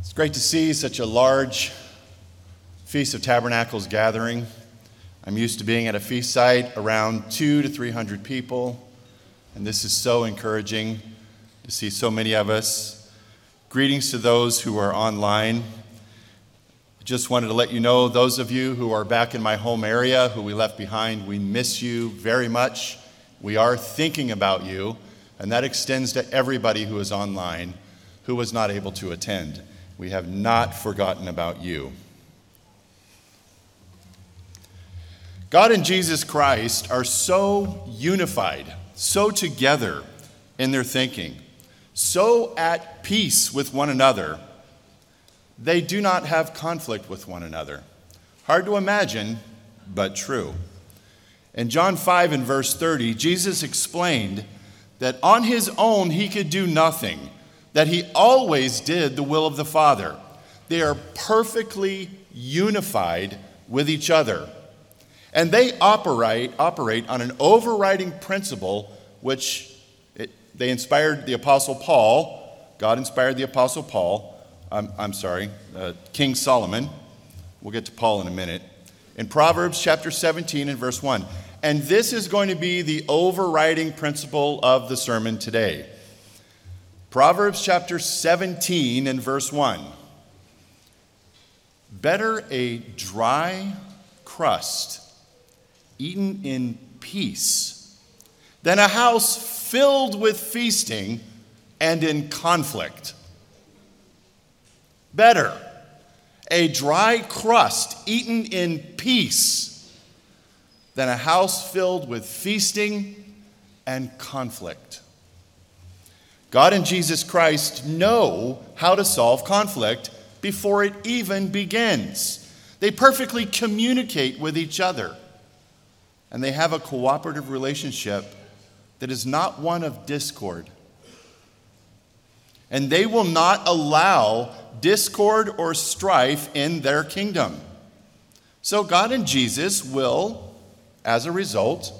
It's great to see such a large Feast of Tabernacles gathering. I'm used to being at a feast site around two to 300 people, and this is so encouraging to see so many of us. Greetings to those who are online. Just wanted to let you know, those of you who are back in my home area, who we left behind, we miss you very much. We are thinking about you, and that extends to everybody who is online who was not able to attend. We have not forgotten about you. God and Jesus Christ are so unified, so together in their thinking, so at peace with one another, they do not have conflict with one another. Hard to imagine, but true. In John 5 and verse 30, Jesus explained that on his own he could do nothing, that he always did the will of the Father. They are perfectly unified with each other. And they operate, operate on an overriding principle which it, they inspired the Apostle Paul. God inspired the Apostle Paul. I'm, I'm sorry, uh, King Solomon. We'll get to Paul in a minute. In Proverbs chapter 17 and verse 1. And this is going to be the overriding principle of the sermon today. Proverbs chapter 17 and verse 1. Better a dry crust eaten in peace than a house filled with feasting and in conflict. Better a dry crust eaten in peace than a house filled with feasting and conflict. God and Jesus Christ know how to solve conflict before it even begins. They perfectly communicate with each other, and they have a cooperative relationship that is not one of discord. And they will not allow discord or strife in their kingdom. So, God and Jesus will as a result,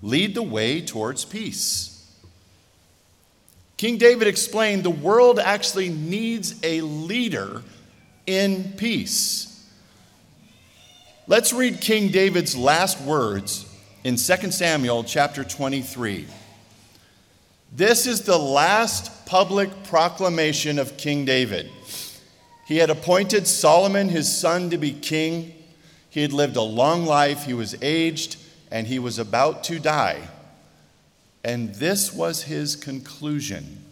lead the way towards peace. King David explained the world actually needs a leader in peace. Let's read King David's last words in 2 Samuel chapter 23. This is the last public proclamation of King David. He had appointed Solomon, his son, to be king. He had lived a long life, he was aged, and he was about to die. And this was his conclusion.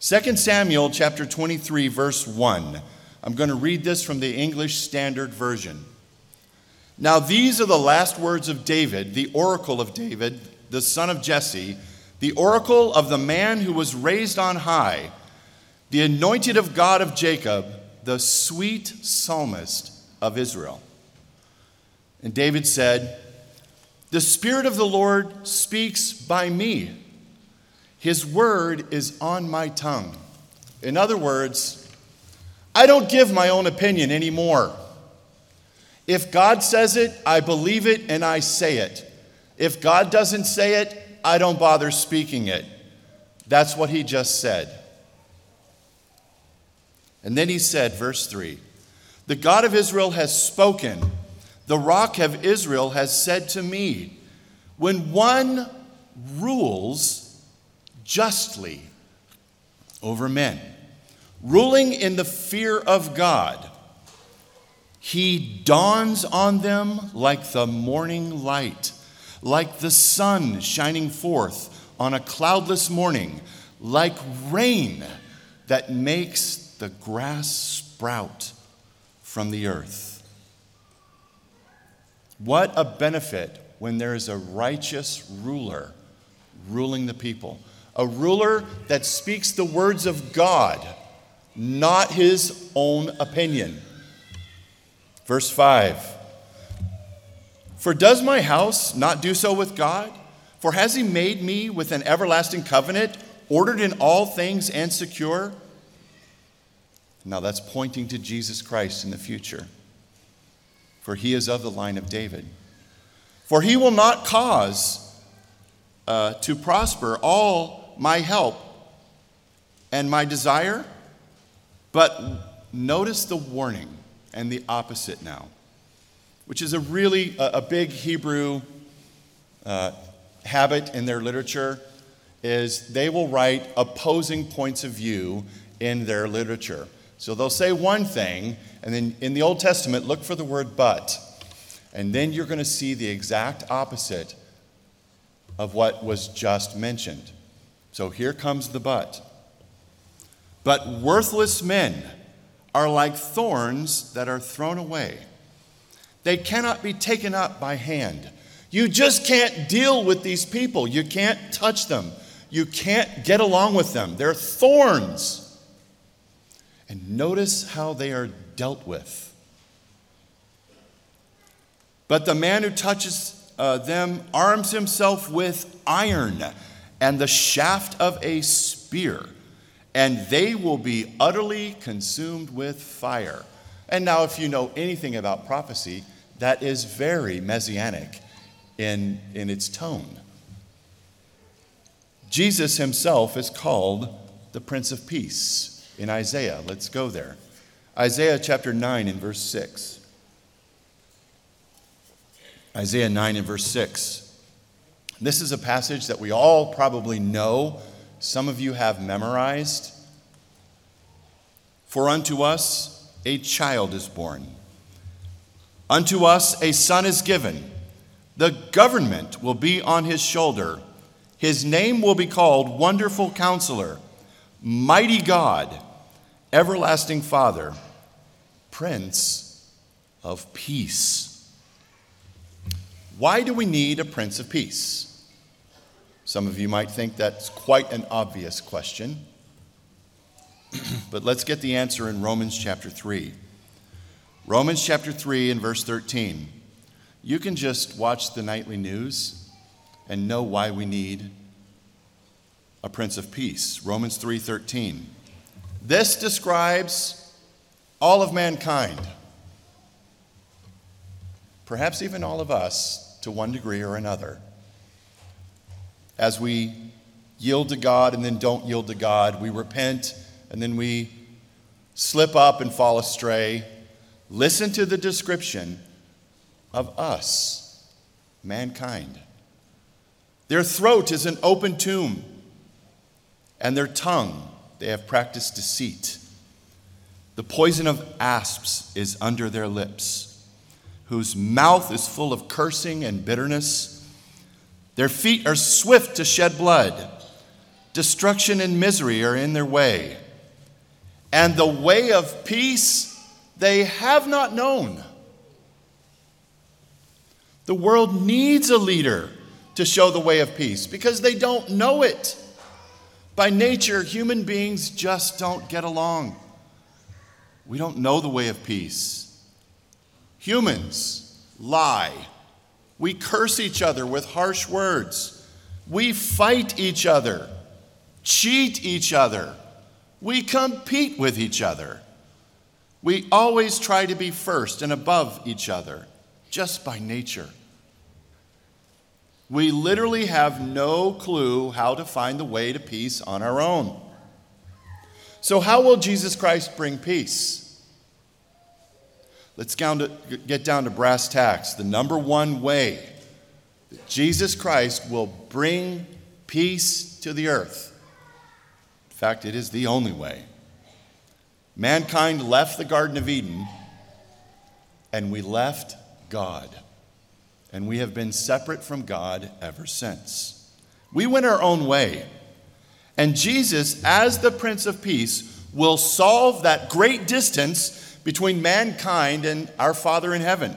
2 Samuel chapter 23 verse 1. I'm going to read this from the English Standard Version. Now these are the last words of David, the oracle of David, the son of Jesse, the oracle of the man who was raised on high, the anointed of God of Jacob, the sweet psalmist of Israel. And David said, The Spirit of the Lord speaks by me. His word is on my tongue. In other words, I don't give my own opinion anymore. If God says it, I believe it and I say it. If God doesn't say it, I don't bother speaking it. That's what he just said. And then he said, verse 3 The God of Israel has spoken. The rock of Israel has said to me, When one rules justly over men, ruling in the fear of God, he dawns on them like the morning light, like the sun shining forth on a cloudless morning, like rain that makes the grass sprout from the earth. What a benefit when there is a righteous ruler ruling the people. A ruler that speaks the words of God, not his own opinion. Verse 5 For does my house not do so with God? For has he made me with an everlasting covenant, ordered in all things and secure? Now that's pointing to Jesus Christ in the future for he is of the line of David. For he will not cause uh, to prosper all my help and my desire. But notice the warning and the opposite now, which is a really a, a big Hebrew uh, habit in their literature is they will write opposing points of view in their literature. So they'll say one thing, and then in the Old Testament, look for the word but. And then you're going to see the exact opposite of what was just mentioned. So here comes the but. But worthless men are like thorns that are thrown away. They cannot be taken up by hand. You just can't deal with these people. You can't touch them. You can't get along with them. They're thorns. And notice how they are dealt with. But the man who touches uh, them arms himself with iron and the shaft of a spear, and they will be utterly consumed with fire. And now, if you know anything about prophecy, that is very messianic in, in its tone. Jesus himself is called the Prince of Peace in Isaiah. Let's go there. Isaiah chapter 9 and verse 6. Isaiah 9 and verse 6. This is a passage that we all probably know. Some of you have memorized. For unto us a child is born, unto us a son is given. The government will be on his shoulder. His name will be called Wonderful Counselor, Mighty God, Everlasting Father, Prince of Peace. Why do we need a Prince of Peace? Some of you might think that's quite an obvious question. but let's get the answer in Romans chapter 3. Romans chapter 3 and verse 13. You can just watch the nightly news and know why we need a prince of peace. Romans 3:13. This describes all of mankind. Perhaps even all of us to one degree or another. As we yield to God and then don't yield to God, we repent and then we slip up and fall astray. Listen to the description of us, mankind. Their throat is an open tomb, and their tongue, they have practiced deceit. The poison of asps is under their lips whose mouth is full of cursing and bitterness. Their feet are swift to shed blood. Destruction and misery are in their way. And the way of peace they have not known. The world needs a leader to show the way of peace because they don't know it. By nature, human beings just don't get along. We don't know the way of peace. Humans lie. We curse each other with harsh words. We fight each other, cheat each other. We compete with each other. We always try to be first and above each other, just by nature. We literally have no clue how to find the way to peace on our own. So, how will Jesus Christ bring peace? Let's get down to brass tacks. The number one way that Jesus Christ will bring peace to the earth. In fact, it is the only way. Mankind left the Garden of Eden, and we left God. And we have been separate from God ever since. We went our own way. And Jesus, as the Prince of Peace, will solve that great distance between mankind and our Father in heaven.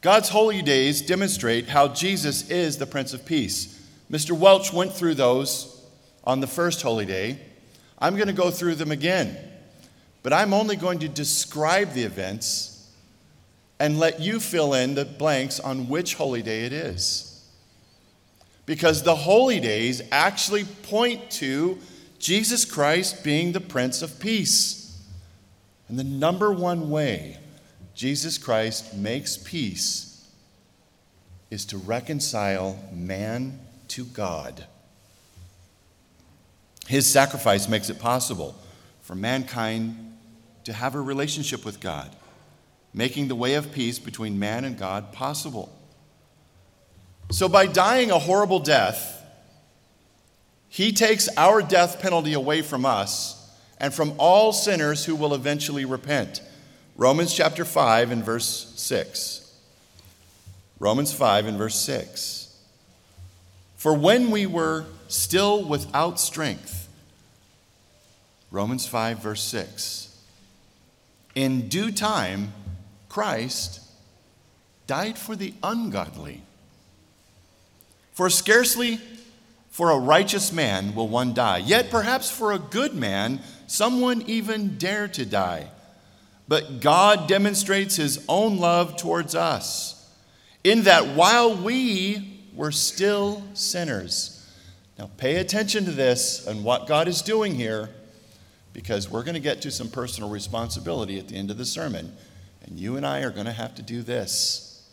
God's holy days demonstrate how Jesus is the Prince of Peace. Mr. Welch went through those on the first holy day. I'm going to go through them again, but I'm only going to describe the events and let you fill in the blanks on which holy day it is. Because the holy days actually point to Jesus Christ being the Prince of Peace. And the number one way Jesus Christ makes peace is to reconcile man to God. His sacrifice makes it possible for mankind to have a relationship with God, making the way of peace between man and God possible. So, by dying a horrible death, he takes our death penalty away from us and from all sinners who will eventually repent. Romans chapter 5 and verse 6. Romans 5 and verse 6. For when we were still without strength, Romans 5, verse 6. In due time, Christ died for the ungodly. For scarcely for a righteous man will one die, yet perhaps for a good man, someone even dare to die. But God demonstrates his own love towards us, in that while we were still sinners. Now, pay attention to this and what God is doing here, because we're going to get to some personal responsibility at the end of the sermon. And you and I are going to have to do this.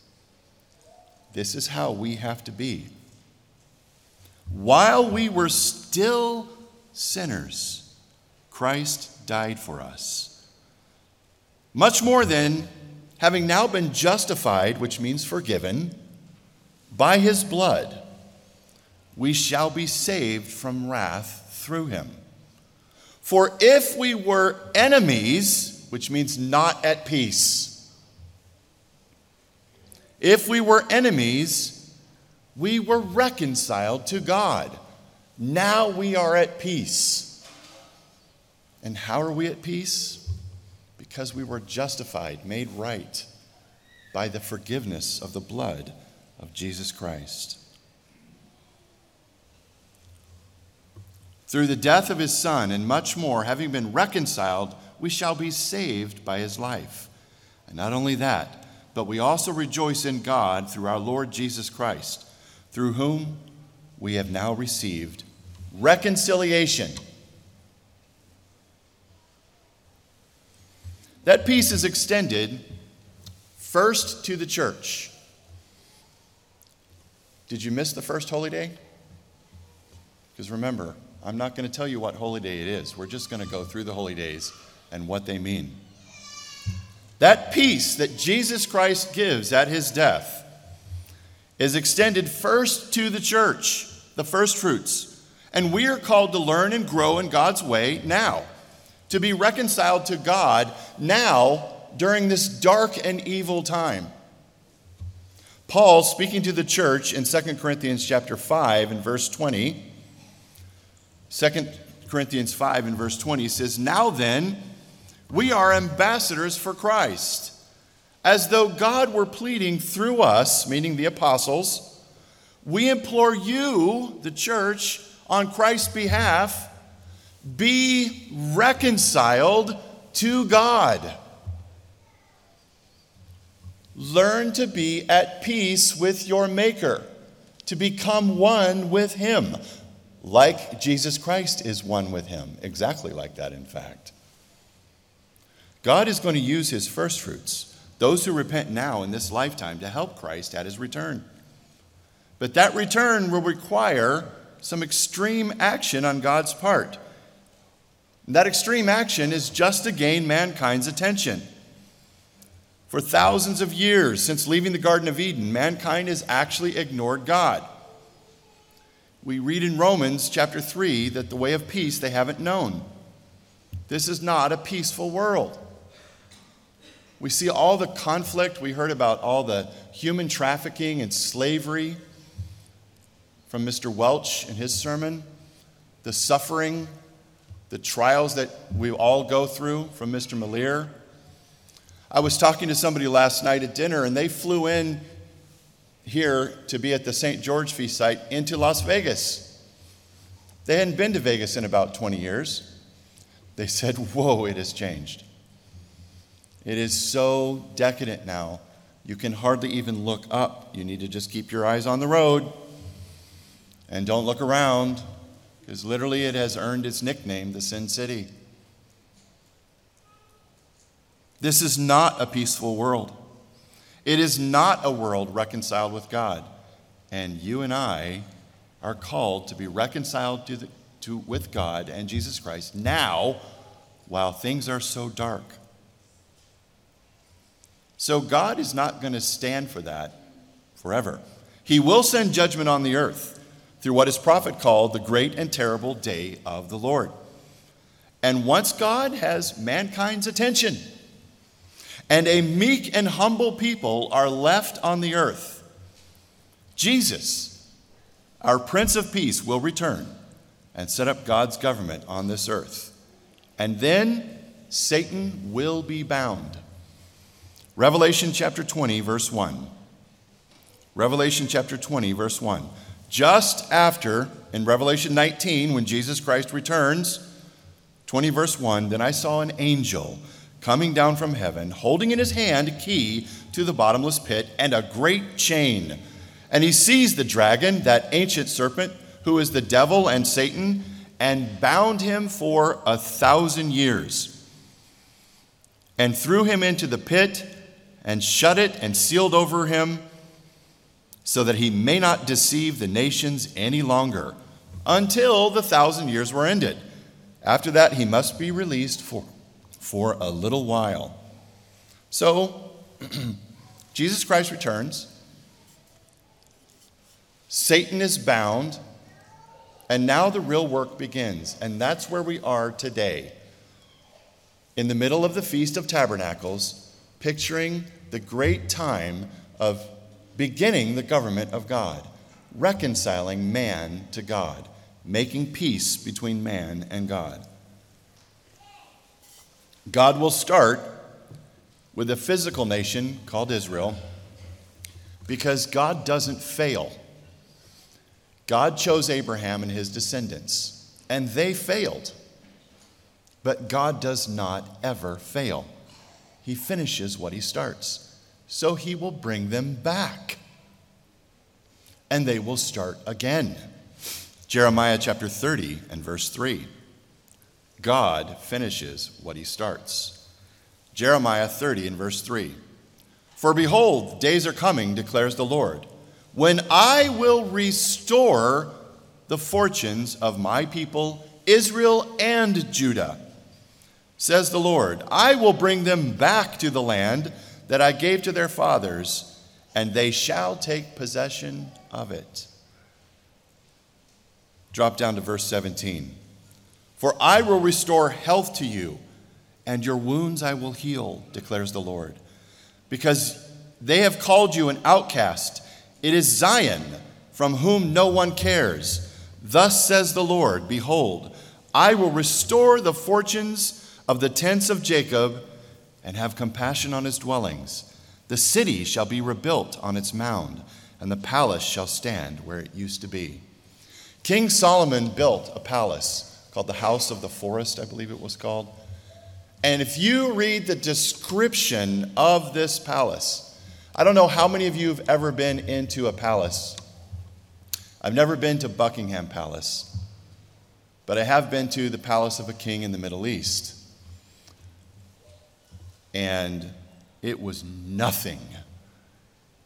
This is how we have to be. While we were still sinners, Christ died for us. Much more than having now been justified, which means forgiven, by his blood, we shall be saved from wrath through him. For if we were enemies, which means not at peace, if we were enemies, we were reconciled to God. Now we are at peace. And how are we at peace? Because we were justified, made right by the forgiveness of the blood of Jesus Christ. Through the death of his Son and much more, having been reconciled, we shall be saved by his life. And not only that, but we also rejoice in God through our Lord Jesus Christ through whom we have now received reconciliation. That peace is extended first to the church. Did you miss the first holy day? Because remember, I'm not going to tell you what holy day it is. We're just going to go through the holy days and what they mean. That peace that Jesus Christ gives at his death is extended first to the church, the first fruits. And we are called to learn and grow in God's way now, to be reconciled to God now during this dark and evil time. Paul, speaking to the church in 2 Corinthians chapter 5 and verse 20, 2 Corinthians 5 and verse 20 says, Now then, we are ambassadors for Christ as though God were pleading through us, meaning the apostles, we implore you, the church, on Christ's behalf, be reconciled to God. Learn to be at peace with your Maker, to become one with Him, like Jesus Christ is one with Him. Exactly like that, in fact. God is going to use His first fruits those who repent now in this lifetime to help Christ at his return. But that return will require some extreme action on God's part. that extreme action is just to gain mankind's attention. For thousands of years since leaving the Garden of Eden, mankind has actually ignored God. We read in Romans chapter 3 that the way of peace they haven't known. This is not a peaceful world. We see all the conflict. We heard about all the human trafficking and slavery from Mr. Welch in his sermon, the suffering, the trials that we all go through from Mr. Malier. I was talking to somebody last night at dinner, and they flew in here to be at the St. George feast site into Las Vegas. They hadn't been to Vegas in about 20 years. They said, Whoa, it has changed. It is so decadent now. You can hardly even look up. You need to just keep your eyes on the road and don't look around because literally it has earned its nickname, the Sin City. This is not a peaceful world. It is not a world reconciled with God. And you and I are called to be reconciled to the, to, with God and Jesus Christ now while things are so dark. So God is not going to stand for that forever. He will send judgment on the earth through what his prophet called the great and terrible day of the Lord. And once God has mankind's attention, and a meek and humble people are left on the earth, Jesus, our Prince of Peace, will return and set up God's government on this earth. And then Satan will be bound. Revelation chapter 20, verse 1. Revelation chapter 20, verse 1. Just after, in Revelation 19, when Jesus Christ returns, 20, verse 1, then I saw an angel coming down from heaven, holding in his hand a key to the bottomless pit and a great chain. And he seized the dragon, that ancient serpent, who is the devil and Satan, and bound him for a thousand years, and threw him into the pit, and shut it, and sealed over him, so that he may not deceive the nations any longer, until the thousand years were ended. After that, he must be released for, for a little while. So, Jesus Christ returns. Satan is bound. And now the real work begins. And that's where we are today. In the middle of the Feast of Tabernacles, picturing the great time of beginning the government of God, reconciling man to God, making peace between man and God. God will start with a physical nation called Israel because God doesn't fail. God chose Abraham and his descendants, and they failed. But God does not ever fail. He finishes what he starts. So he will bring them back. And they will start again. Jeremiah chapter 30 and verse 3. God finishes what he starts. Jeremiah 30 and verse 3. For behold, days are coming, declares the Lord when I will restore the fortunes of my people, Israel and Judah. Says the Lord, I will bring them back to the land that I gave to their fathers, and they shall take possession of it. Drop down to verse 17. For I will restore health to you, and your wounds I will heal, declares the Lord. Because they have called you an outcast it is Zion, from whom no one cares. Thus says the Lord Behold, I will restore the fortunes of the tents of Jacob and have compassion on his dwellings. The city shall be rebuilt on its mound, and the palace shall stand where it used to be. King Solomon built a palace called the House of the Forest, I believe it was called. And if you read the description of this palace, I don't know how many of you have ever been into a palace. I've never been to Buckingham Palace, but I have been to the palace of a king in the Middle East. And it was nothing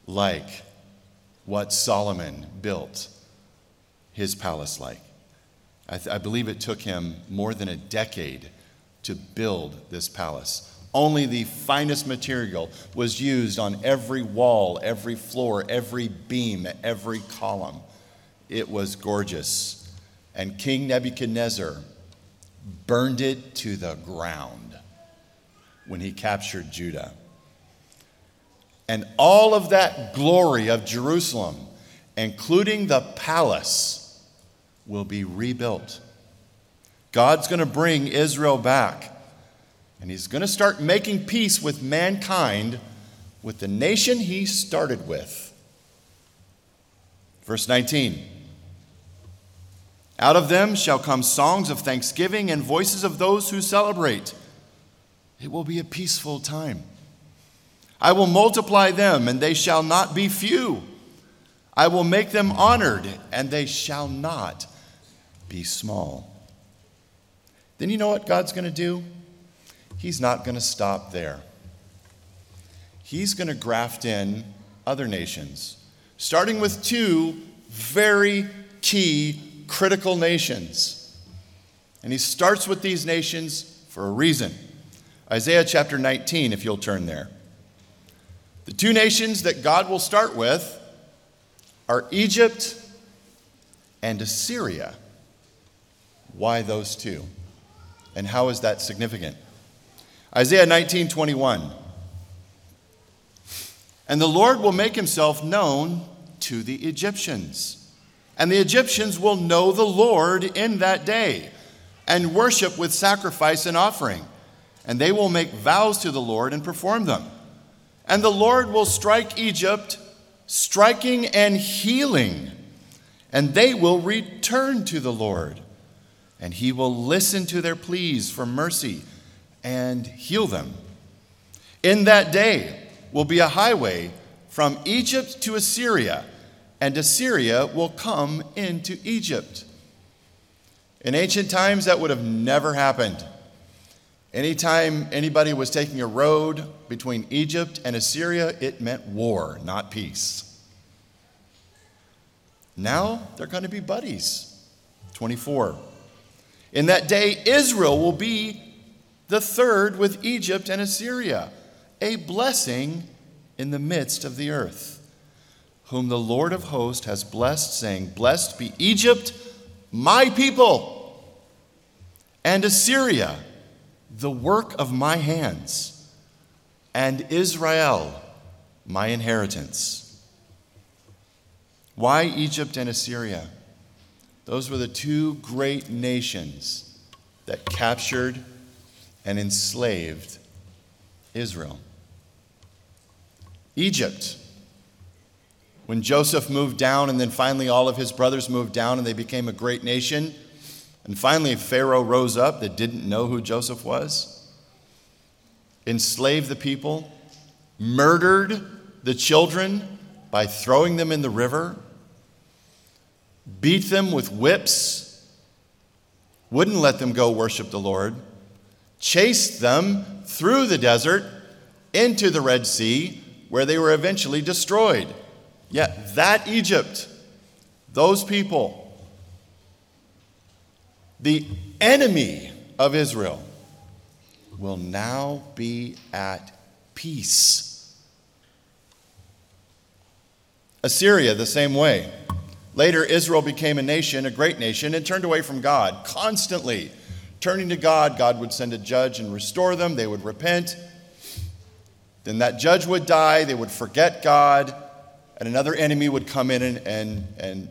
like what Solomon built his palace like. I, th- I, believe it took him more than a decade to build this palace. Only the finest material was used on every wall, every floor, every beam, every column. It was gorgeous. And King Nebuchadnezzar burned it to the ground when he captured Judah. And all of that glory of Jerusalem, including the palace, will be rebuilt. God's going to bring Israel back. And he's going to start making peace with mankind, with the nation he started with. Verse 19 Out of them shall come songs of thanksgiving and voices of those who celebrate. It will be a peaceful time. I will multiply them, and they shall not be few. I will make them honored, and they shall not be small. Then you know what God's going to do? He's not going to stop there. he's going to graft in other nations, starting with two very key, critical nations. And he starts with these nations for a reason. Isaiah chapter 19, if you'll turn there. The two nations that God will start with are Egypt and Assyria. Why those two? And how is that significant? Isaiah 19 21. And the Lord will make himself known to the Egyptians. And the Egyptians will know the Lord in that day and worship with sacrifice and offering. And they will make vows to the Lord and perform them. And the Lord will strike Egypt, striking and healing. And they will return to the Lord. And he will listen to their pleas for mercy and heal them. In that day, will be a highway from Egypt to Assyria, and Assyria will come into Egypt. In ancient times, that would have never happened. Anytime anybody was taking a road between Egypt and Assyria, it meant war, not peace. Now they're going to be buddies. 24. In that day, Israel will be the third with Egypt and Assyria a blessing in the midst of the earth, whom the Lord of hosts has blessed, saying, Blessed be Egypt, my people, and Assyria, the work of my hands, and Israel, my inheritance. Why Egypt and Assyria? Those were the two great nations that captured and enslaved Israel. Egypt. When Joseph moved down, and then finally all of his brothers moved down, and they became a great nation, and finally Pharaoh rose up that didn't know who Joseph was, enslaved the people, murdered the children by throwing them in the river, beat them with whips, wouldn't let them go worship the Lord, chased them through the desert into the Red Sea where they were eventually destroyed. Yet that Egypt, those people, the enemy of Israel, will now be at peace. Assyria, the same way. Later, Israel became a nation, a great nation, and turned away from God constantly. Turning to God, God would send a judge and restore them. They would repent. Then that judge would die, they would forget God, and another enemy would come in and, and, and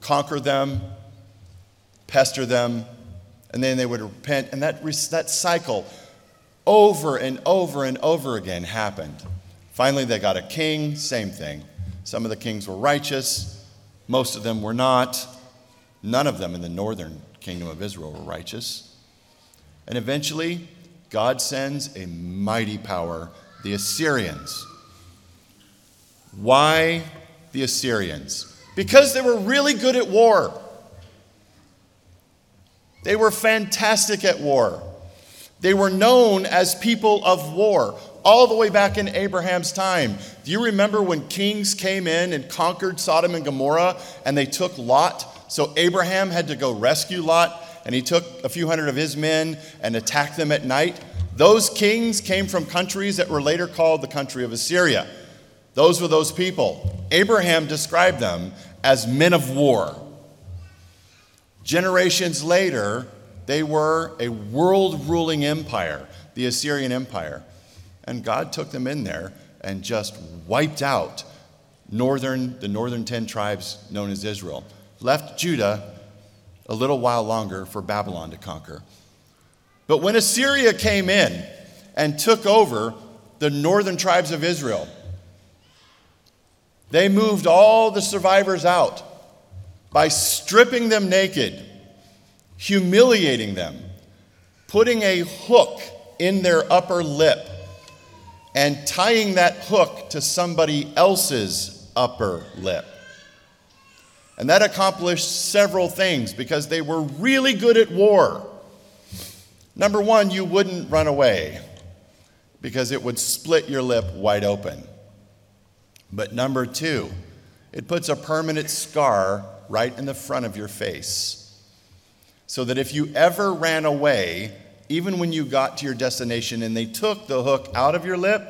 conquer them, pester them, and then they would repent. And that, that cycle over and over and over again happened. Finally, they got a king, same thing. Some of the kings were righteous, most of them were not. None of them in the northern kingdom of Israel were righteous. And eventually, God sends a mighty power the Assyrians. Why the Assyrians? Because they were really good at war. They were fantastic at war. They were known as people of war all the way back in Abraham's time. Do you remember when kings came in and conquered Sodom and Gomorrah and they took Lot? So Abraham had to go rescue Lot and he took a few hundred of his men and attacked them at night. Those kings came from countries that were later called the country of Assyria. Those were those people. Abraham described them as men of war. Generations later, they were a world ruling empire, the Assyrian Empire. And God took them in there and just wiped out northern, the northern 10 tribes known as Israel. Left Judah a little while longer for Babylon to conquer. But when Assyria came in and took over the northern tribes of Israel, they moved all the survivors out by stripping them naked, humiliating them, putting a hook in their upper lip, and tying that hook to somebody else's upper lip. And that accomplished several things because they were really good at war. Number one, you wouldn't run away because it would split your lip wide open. But number two, it puts a permanent scar right in the front of your face. So that if you ever ran away, even when you got to your destination and they took the hook out of your lip,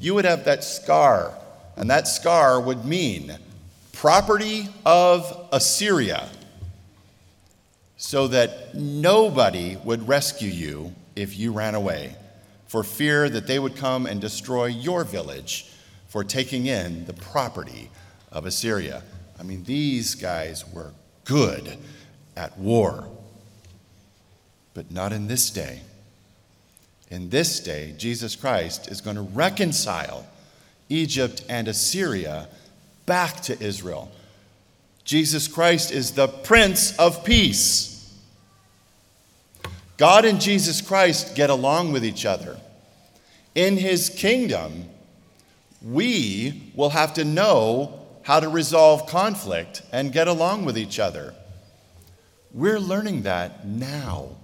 you would have that scar. And that scar would mean property of Assyria, so that nobody would rescue you if you ran away, for fear that they would come and destroy your village for taking in the property of Assyria. I mean, these guys were good at war, but not in this day. In this day, Jesus Christ is going to reconcile Egypt and Assyria back to Israel. Jesus Christ is the Prince of Peace. God and Jesus Christ get along with each other. In his kingdom, we will have to know how to resolve conflict and get along with each other. We're learning that now.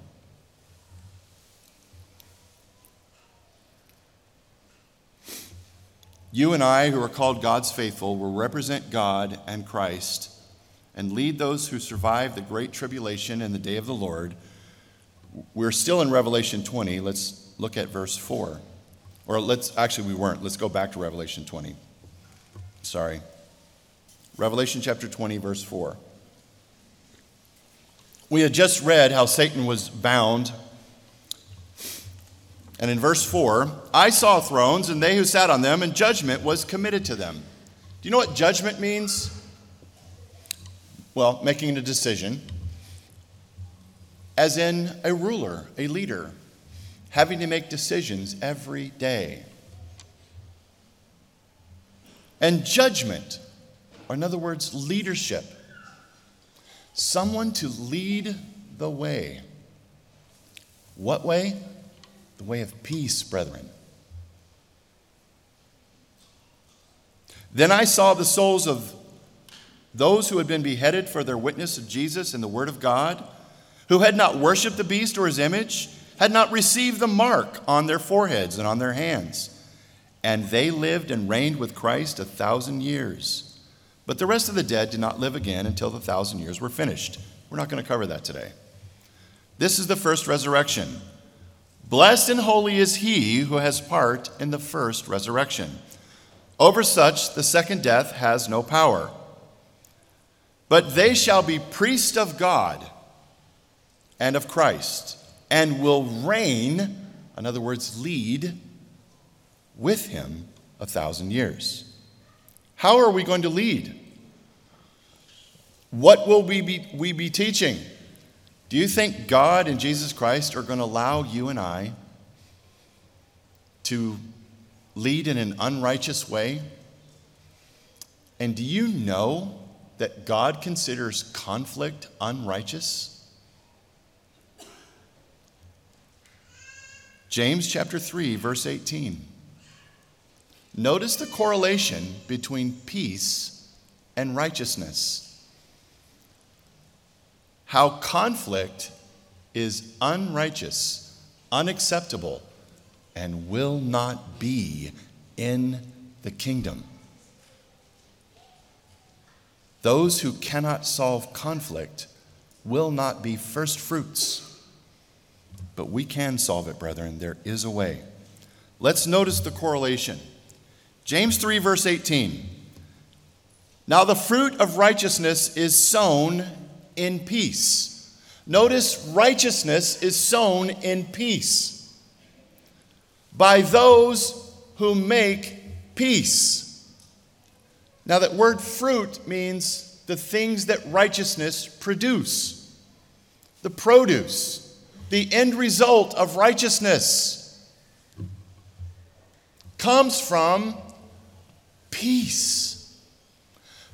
You and I, who are called God's faithful, will represent God and Christ and lead those who survive the great tribulation and the day of the Lord. We're still in Revelation 20. Let's look at verse 4. Or let's, actually, we weren't. Let's go back to Revelation 20. Sorry. Revelation chapter 20, verse 4. We had just read how Satan was bound and in verse 4, I saw thrones and they who sat on them, and judgment was committed to them. Do you know what judgment means? Well, making a decision, as in a ruler, a leader, having to make decisions every day. And judgment, or in other words, leadership, someone to lead the way. What way? the way of peace, brethren. Then I saw the souls of those who had been beheaded for their witness of Jesus and the Word of God, who had not worshiped the beast or his image, had not received the mark on their foreheads and on their hands. And they lived and reigned with Christ a thousand years. But the rest of the dead did not live again until the thousand years were finished. We're not going to cover that today. This is the first resurrection. Blessed and holy is he who has part in the first resurrection. Over such, the second death has no power. But they shall be priests of God and of Christ, and will reign, in other words, lead with him a thousand years. How are we going to lead? What will we be, we be teaching? Do you think God and Jesus Christ are going to allow you and I to lead in an unrighteous way? And do you know that God considers conflict unrighteous? James chapter 3, verse 18. Notice the correlation between peace and righteousness how conflict is unrighteous, unacceptable, and will not be in the kingdom. Those who cannot solve conflict will not be first fruits. But we can solve it, brethren. There is a way. Let's notice the correlation. James 3, verse 18. Now the fruit of righteousness is sown in peace. Notice righteousness is sown in peace by those who make peace. Now, that word fruit means the things that righteousness produce, the produce, the end result of righteousness comes from peace,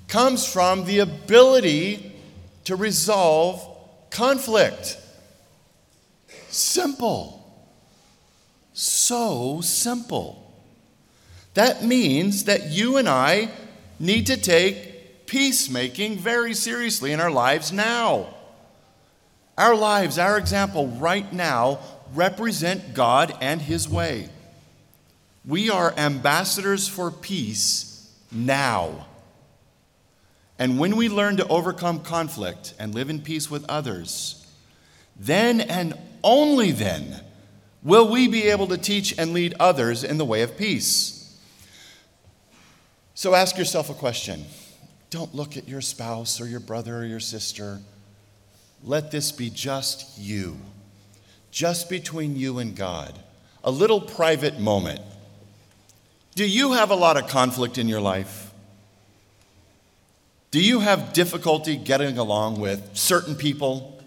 comes from the ability to resolve conflict. Simple. So simple. That means that you and I need to take peacemaking very seriously in our lives now. Our lives, our example right now, represent God and His way. We are ambassadors for peace now. And when we learn to overcome conflict and live in peace with others, then and only then will we be able to teach and lead others in the way of peace. So ask yourself a question. Don't look at your spouse or your brother or your sister. Let this be just you, just between you and God, a little private moment. Do you have a lot of conflict in your life? Do you have difficulty getting along with certain people?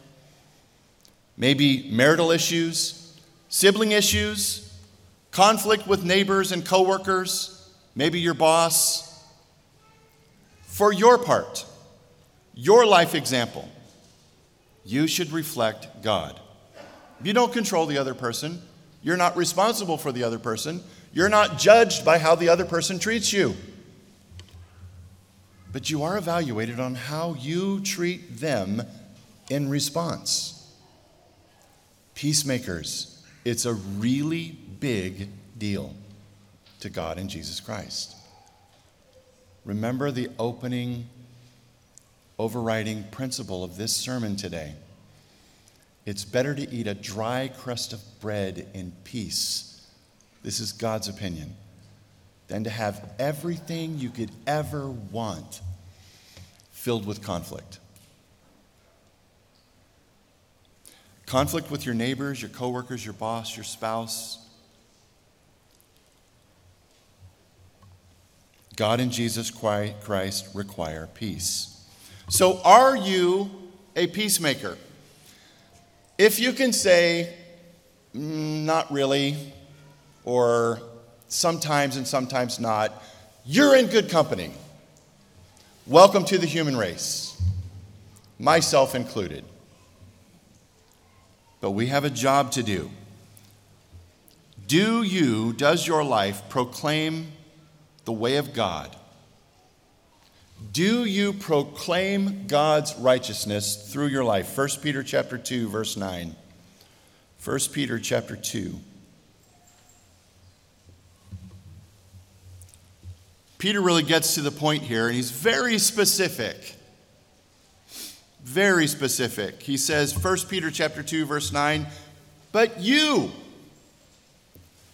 Maybe marital issues, sibling issues, conflict with neighbors and coworkers, maybe your boss. For your part, your life example, you should reflect God. You don't control the other person. You're not responsible for the other person. You're not judged by how the other person treats you but you are evaluated on how you treat them in response. Peacemakers, it's a really big deal to God and Jesus Christ. Remember the opening, overriding principle of this sermon today. It's better to eat a dry crust of bread in peace. This is God's opinion than to have everything you could ever want filled with conflict. Conflict with your neighbors, your coworkers, your boss, your spouse. God and Jesus Christ require peace. So, are you a peacemaker? If you can say, mm, not really, or sometimes and sometimes not, you're in good company. Welcome to the human race, myself included. But we have a job to do. Do you, does your life proclaim the way of God? Do you proclaim God's righteousness through your life? 1 Peter chapter 2 verse 9. 1 Peter chapter 2 Peter really gets to the point here, and he's very specific. Very specific. He says, 1 Peter chapter 2, verse 9, but you,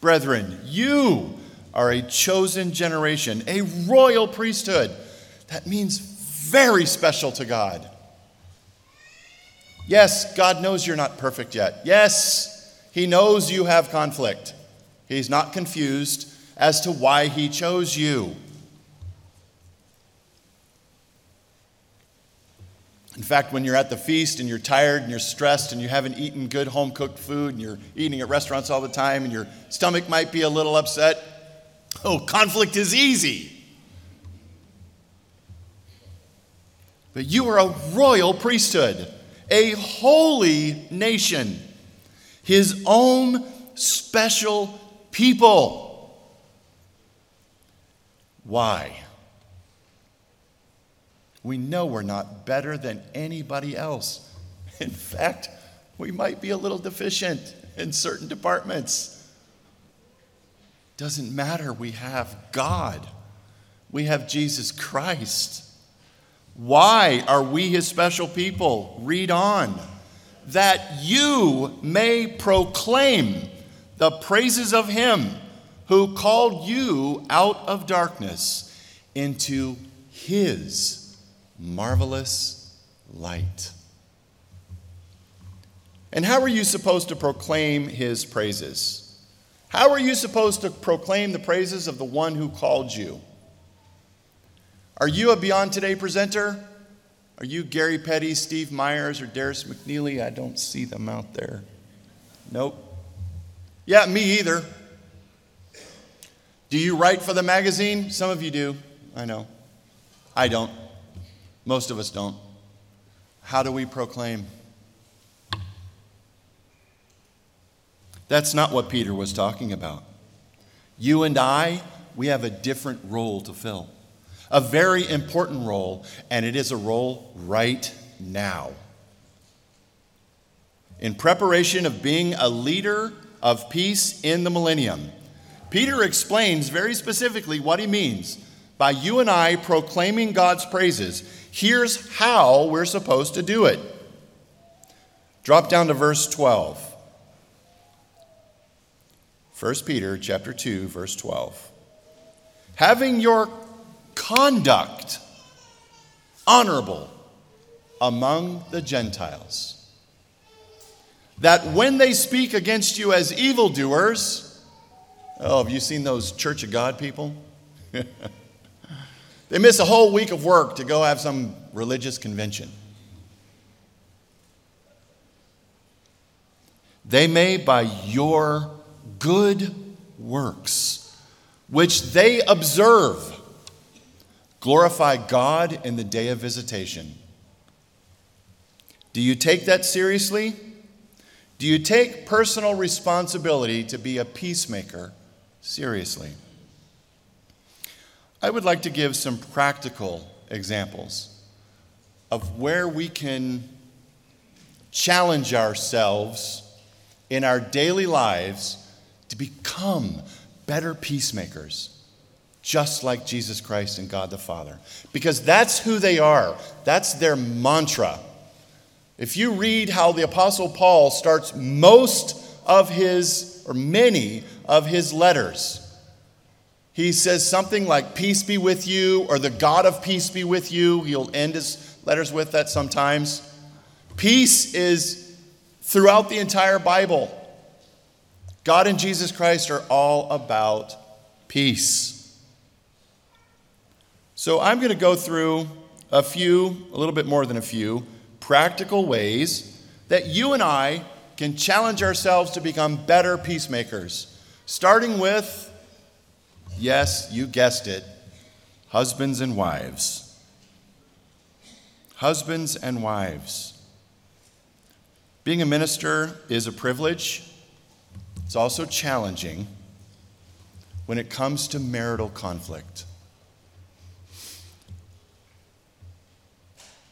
brethren, you are a chosen generation, a royal priesthood. That means very special to God. Yes, God knows you're not perfect yet. Yes, He knows you have conflict. He's not confused as to why He chose you. In fact, when you're at the feast and you're tired and you're stressed and you haven't eaten good home cooked food and you're eating at restaurants all the time and your stomach might be a little upset, oh, conflict is easy. But you are a royal priesthood, a holy nation, his own special people. Why? We know we're not better than anybody else. In fact, we might be a little deficient in certain departments. Doesn't matter, we have God, we have Jesus Christ. Why are we his special people? Read on. That you may proclaim the praises of him who called you out of darkness into his marvelous light. And how are you supposed to proclaim his praises? How are you supposed to proclaim the praises of the one who called you? Are you a Beyond Today presenter? Are you Gary Petty, Steve Myers, or Darris McNeely? I don't see them out there. Nope. Yeah, me either. Do you write for the magazine? Some of you do. I know. I don't. Most of us don't. How do we proclaim? That's not what Peter was talking about. You and I, we have a different role to fill, a very important role, and it is a role right now. In preparation of being a leader of peace in the millennium, Peter explains very specifically what he means by you and I proclaiming God's praises. Here's how we're supposed to do it. Drop down to verse 12. 1 Peter chapter 2 verse 12. Having your conduct honorable among the Gentiles, that when they speak against you as evildoers, oh, have you seen those Church of God people? they miss a whole week of work to go have some religious convention. They may, by your good works, which they observe, glorify God in the day of visitation. Do you take that seriously? Do you take personal responsibility to be a peacemaker seriously? I would like to give some practical examples of where we can challenge ourselves in our daily lives to become better peacemakers, just like Jesus Christ and God the Father. Because that's who they are, that's their mantra. If you read how the Apostle Paul starts most of his, or many of his letters, he says something like, Peace be with you, or the God of peace be with you. He'll end his letters with that sometimes. Peace is throughout the entire Bible. God and Jesus Christ are all about peace. So I'm going to go through a few, a little bit more than a few, practical ways that you and I can challenge ourselves to become better peacemakers. Starting with, yes, you guessed it, husbands and wives. Husbands and wives. Being a minister is a privilege it's also challenging when it comes to marital conflict.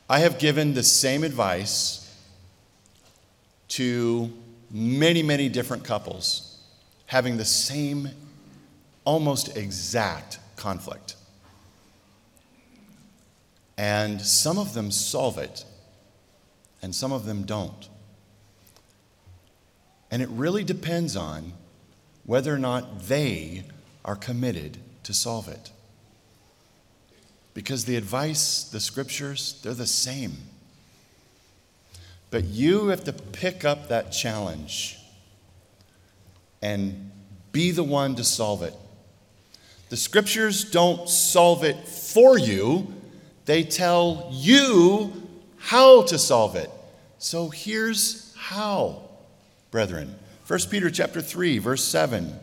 I have given the same advice to many, many different couples having the same, almost exact conflict. And some of them solve it, and some of them don't. And it really depends on whether or not they are committed to solve it. Because the advice, the scriptures, they're the same. But you have to pick up that challenge and be the one to solve it. The scriptures don't solve it for you, they tell you how to solve it. So here's how brethren. 1 Peter chapter 3 verse 7.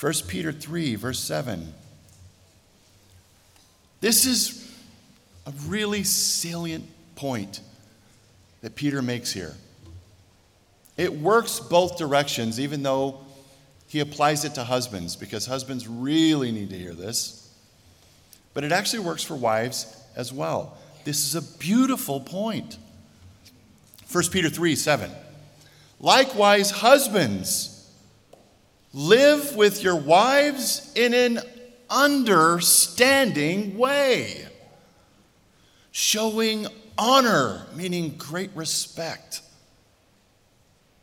1 Peter 3 verse 7. This is a really salient point that Peter makes here. It works both directions, even though he applies it to husbands, because husbands really need to hear this. But it actually works for wives as well. This is a beautiful point. 1 Peter 3 7. Likewise, husbands, live with your wives in an understanding way, showing honor, meaning great respect.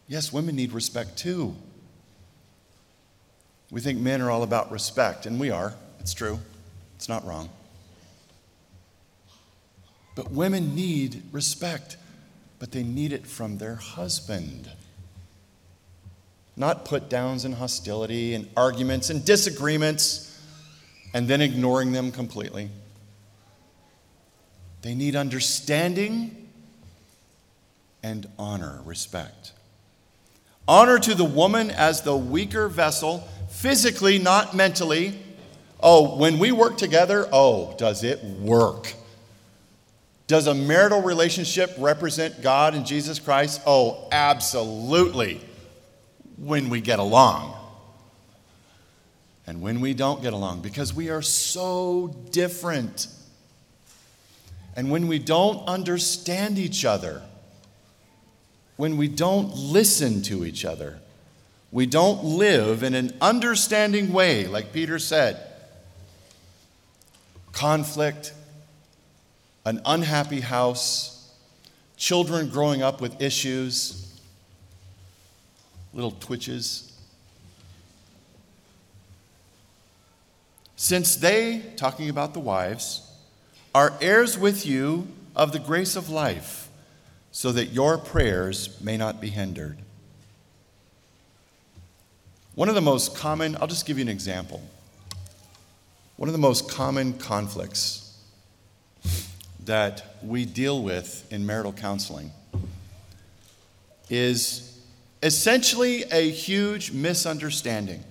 Yes, women need respect too. We think men are all about respect, and we are. It's true, it's not wrong. But women need respect, but they need it from their husband not put downs and hostility and arguments and disagreements and then ignoring them completely. They need understanding and honor, respect. Honor to the woman as the weaker vessel, physically, not mentally. Oh, when we work together, oh, does it work? Does a marital relationship represent God and Jesus Christ? Oh, absolutely when we get along and when we don't get along because we are so different. And when we don't understand each other, when we don't listen to each other, we don't live in an understanding way, like Peter said, conflict, an unhappy house, children growing up with issues, little twitches. Since they, talking about the wives, are heirs with you of the grace of life, so that your prayers may not be hindered. One of the most common, I'll just give you an example. One of the most common conflicts that we deal with in marital counseling is essentially a huge misunderstanding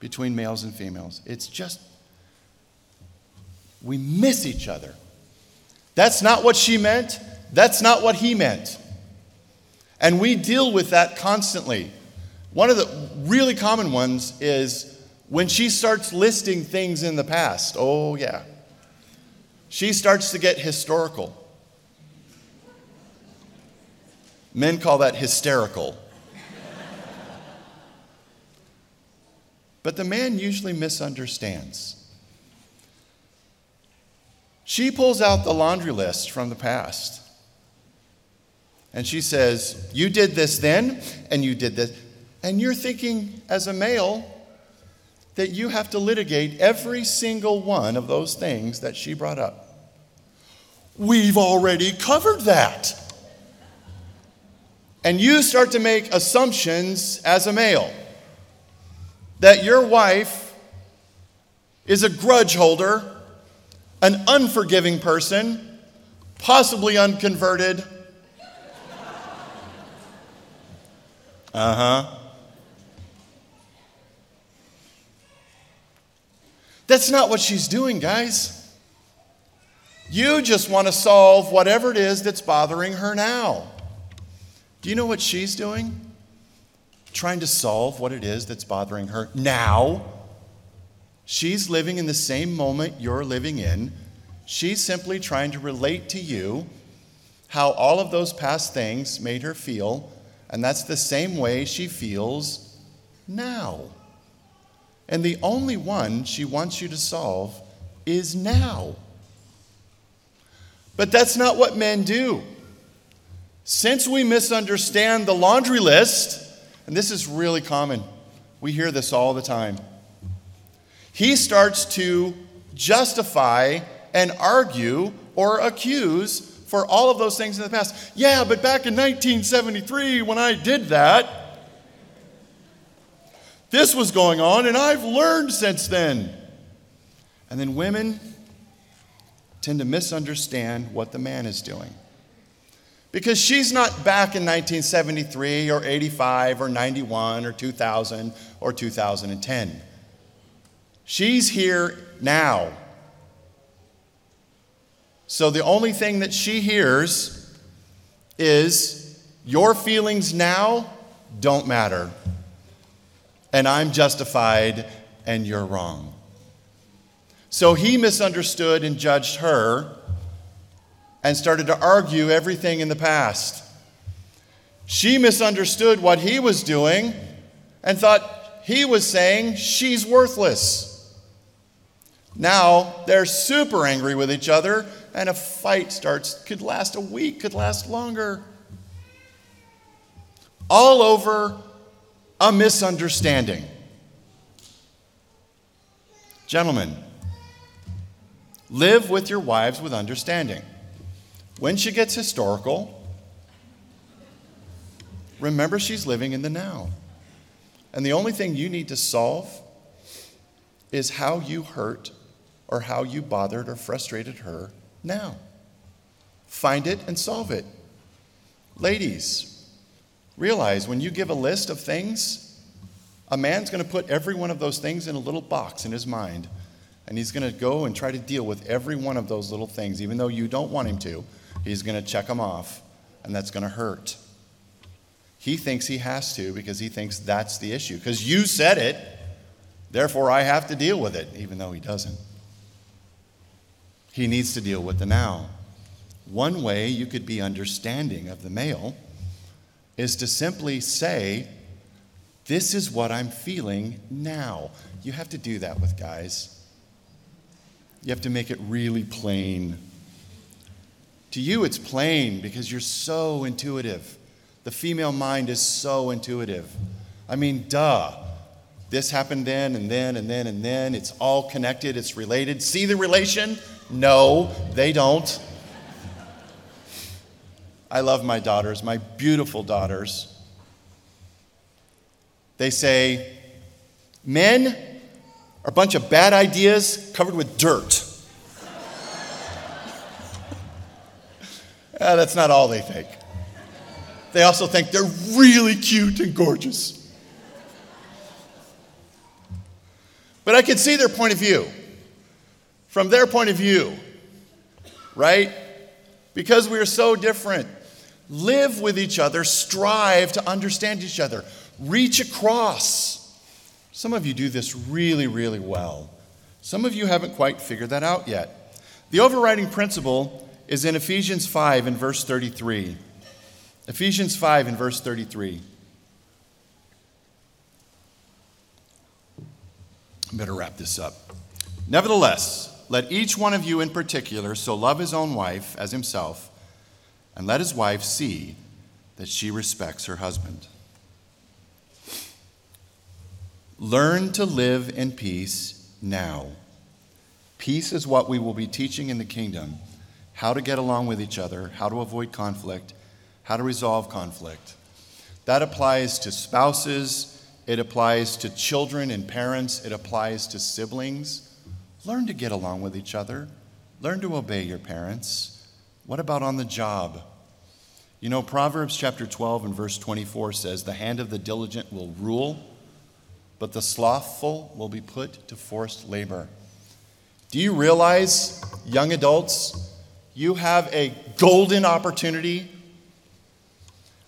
between males and females. It's just, we miss each other. That's not what she meant. That's not what he meant. And we deal with that constantly. One of the really common ones is when she starts listing things in the past. Oh, yeah. She starts to get historical. Men call that hysterical. but the man usually misunderstands. She pulls out the laundry list from the past. And she says, You did this then, and you did this. And you're thinking, as a male, that you have to litigate every single one of those things that she brought up. We've already covered that. And you start to make assumptions as a male that your wife is a grudge holder, an unforgiving person, possibly unconverted. Uh huh. That's not what she's doing, guys. You just want to solve whatever it is that's bothering her now. Do you know what she's doing? Trying to solve what it is that's bothering her now. She's living in the same moment you're living in. She's simply trying to relate to you how all of those past things made her feel, and that's the same way she feels now. And the only one she wants you to solve is now. But that's not what men do. Since we misunderstand the laundry list, and this is really common, we hear this all the time. He starts to justify and argue or accuse for all of those things in the past. Yeah, but back in 1973 when I did that, this was going on, and I've learned since then. And then women tend to misunderstand what the man is doing. Because she's not back in 1973 or 85 or 91 or 2000 or 2010. She's here now. So the only thing that she hears is your feelings now don't matter and I'm justified and you're wrong. So he misunderstood and judged her and started to argue everything in the past. She misunderstood what he was doing and thought he was saying she's worthless. Now they're super angry with each other, and a fight starts, could last a week, could last longer. All over a misunderstanding. Gentlemen, live with your wives with understanding. When she gets historical, remember she's living in the now. And the only thing you need to solve is how you hurt or how you bothered or frustrated her now. Find it and solve it. Ladies, Realize when you give a list of things, a man's going to put every one of those things in a little box in his mind. And he's going to go and try to deal with every one of those little things, even though you don't want him to. He's going to check them off, and that's going to hurt. He thinks he has to because he thinks that's the issue. Because you said it, therefore I have to deal with it, even though he doesn't. He needs to deal with the now. One way you could be understanding of the male is to simply say, This is what I'm feeling now. You have to do that with guys. You have to make it really plain. To you, it's plain because you're so intuitive. The female mind is so intuitive. I mean, duh. This happened then, and then, and then, and then. It's all connected, it's related. See the relation? No, they don't. I love my daughters, my beautiful daughters. They say, Men are a bunch of bad ideas covered with dirt. that's not all they think. They also think they're really cute and gorgeous. But I can see their point of view. From their point of view, right? Because we are so different. Live with each other, strive to understand each other, reach across. Some of you do this really, really well. Some of you haven't quite figured that out yet. The overriding principle is in Ephesians 5 and verse 33. Ephesians 5 and verse 33. I better wrap this up. Nevertheless, let each one of you in particular so love his own wife as himself and let his wife see that she respects her husband. Learn to live in peace now. Peace is what we will be teaching in the kingdom how to get along with each other, how to avoid conflict, how to resolve conflict. That applies to spouses, it applies to children and parents, it applies to siblings. Learn to get along with each other, learn to obey your parents. What about on the job? You know, Proverbs chapter 12 and verse 24 says, The hand of the diligent will rule, but the slothful will be put to forced labor. Do you realize, young adults, you have a golden opportunity?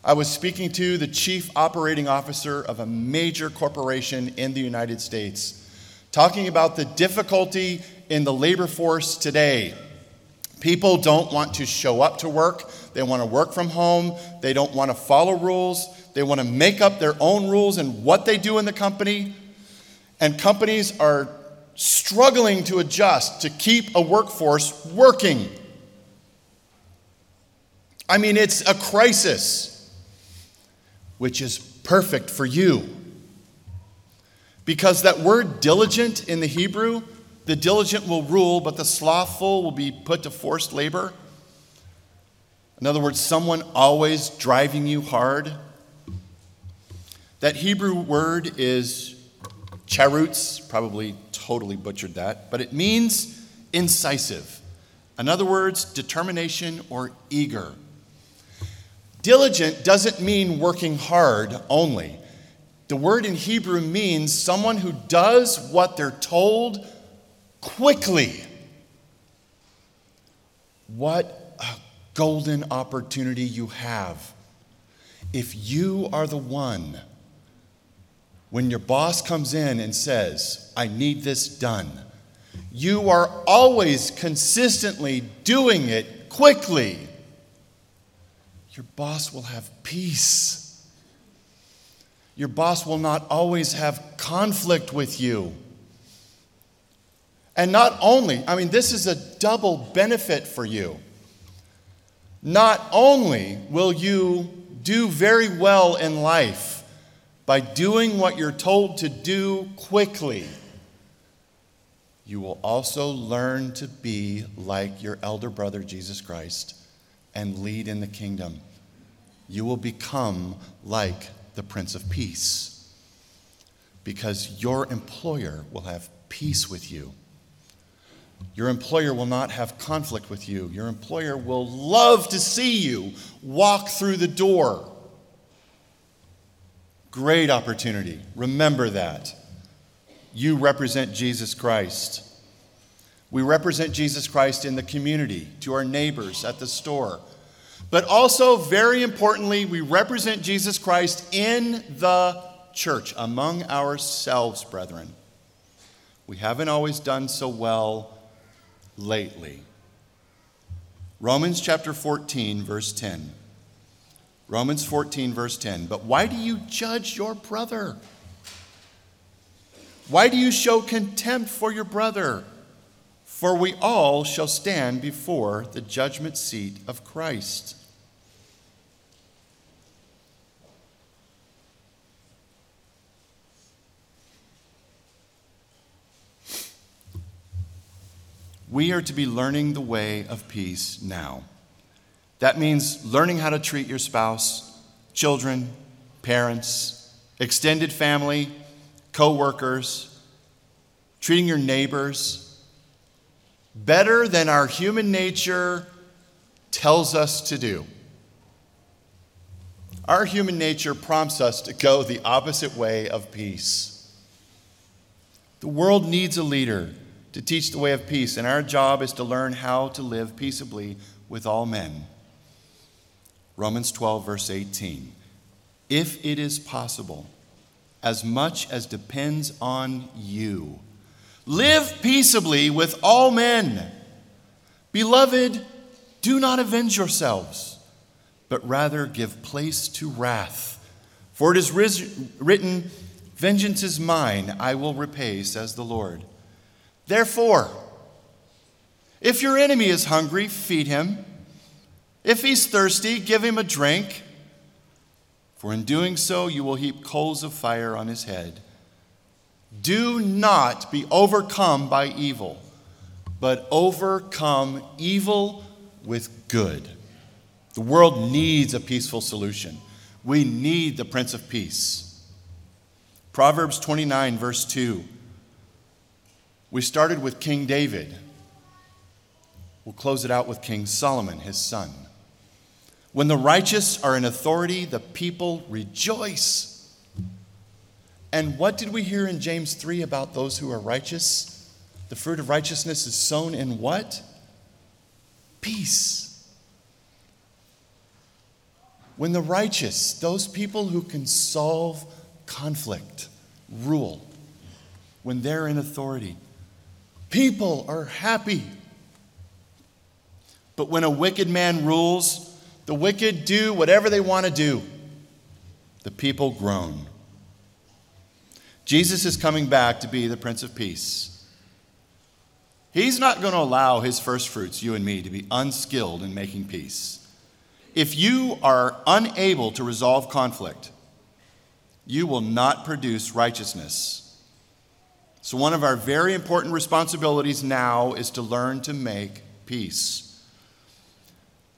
I was speaking to the chief operating officer of a major corporation in the United States, talking about the difficulty in the labor force today. People don't want to show up to work. They want to work from home. They don't want to follow rules. They want to make up their own rules and what they do in the company. And companies are struggling to adjust to keep a workforce working. I mean, it's a crisis, which is perfect for you. Because that word diligent in the Hebrew the diligent will rule, but the slothful will be put to forced labor. In other words, someone always driving you hard. That Hebrew word is charutz, probably totally butchered that, but it means incisive. In other words, determination or eager. Diligent doesn't mean working hard only. The word in Hebrew means someone who does what they're told quickly. What a golden opportunity you have. If you are the one, when your boss comes in and says, I need this done, you are always consistently doing it quickly. Your boss will have peace. Your boss will not always have conflict with you. And not only, I mean, this is a double benefit for you. Not only will you do very well in life by doing what you're told to do quickly, you will also learn to be like your elder brother, Jesus Christ, and lead in the kingdom. You will become like the Prince of Peace because your employer will have peace with you. Your employer will not have conflict with you. Your employer will love to see you walk through the door. Great opportunity. Remember that. You represent Jesus Christ. We represent Jesus Christ in the community, to our neighbors, at the store. But also, very importantly, we represent Jesus Christ in the church, among ourselves, brethren. We haven't always done so well lately. Romans chapter 14, verse 10. Romans 14, verse 10. But why do you judge your brother? Why do you show contempt for your brother? For we all shall stand before the judgment seat of Christ. We are to be learning the way of peace now. That means learning how to treat your spouse, children, parents, extended family, co workers, treating your neighbors better than our human nature tells us to do. Our human nature prompts us to go the opposite way of peace. The world needs a leader to teach the way of peace, and our job is to learn how to live peaceably with all men. Romans 12, verse 18. If it is possible, as much as depends on you, live peaceably with all men. Beloved, do not avenge yourselves, but rather give place to wrath. For it is written, Vengeance is mine, I will repay, says the Lord. Therefore, if your enemy is hungry, feed him. If he's thirsty, give him a drink. For in doing so, you will heap coals of fire on his head. Do not be overcome by evil, but overcome evil with good. The world needs a peaceful solution. We need the Prince of Peace. Proverbs 29, verse 2 we started with King David. We'll close it out with King Solomon, his son. When the righteous are in authority, the people rejoice. And what did we hear in James 3 about those who are righteous? The fruit of righteousness is sown in what? Peace. When the righteous, those people who can solve conflict, rule, when they're in authority, People are happy. But when a wicked man rules, the wicked do whatever they want to do. The people groan. Jesus is coming back to be the Prince of Peace. He's not going to allow his first fruits, you and me, to be unskilled in making peace. If you are unable to resolve conflict, you will not produce righteousness. So, one of our very important responsibilities now is to learn to make peace.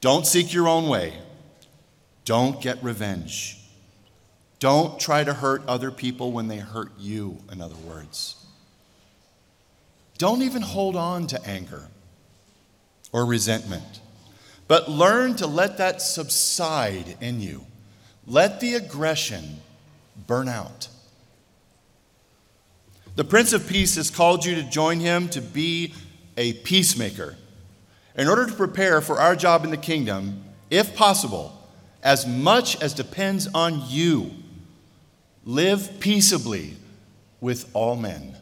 Don't seek your own way. Don't get revenge. Don't try to hurt other people when they hurt you, in other words. Don't even hold on to anger or resentment, but learn to let that subside in you. Let the aggression burn out. The Prince of Peace has called you to join him to be a peacemaker. In order to prepare for our job in the kingdom, if possible, as much as depends on you, live peaceably with all men.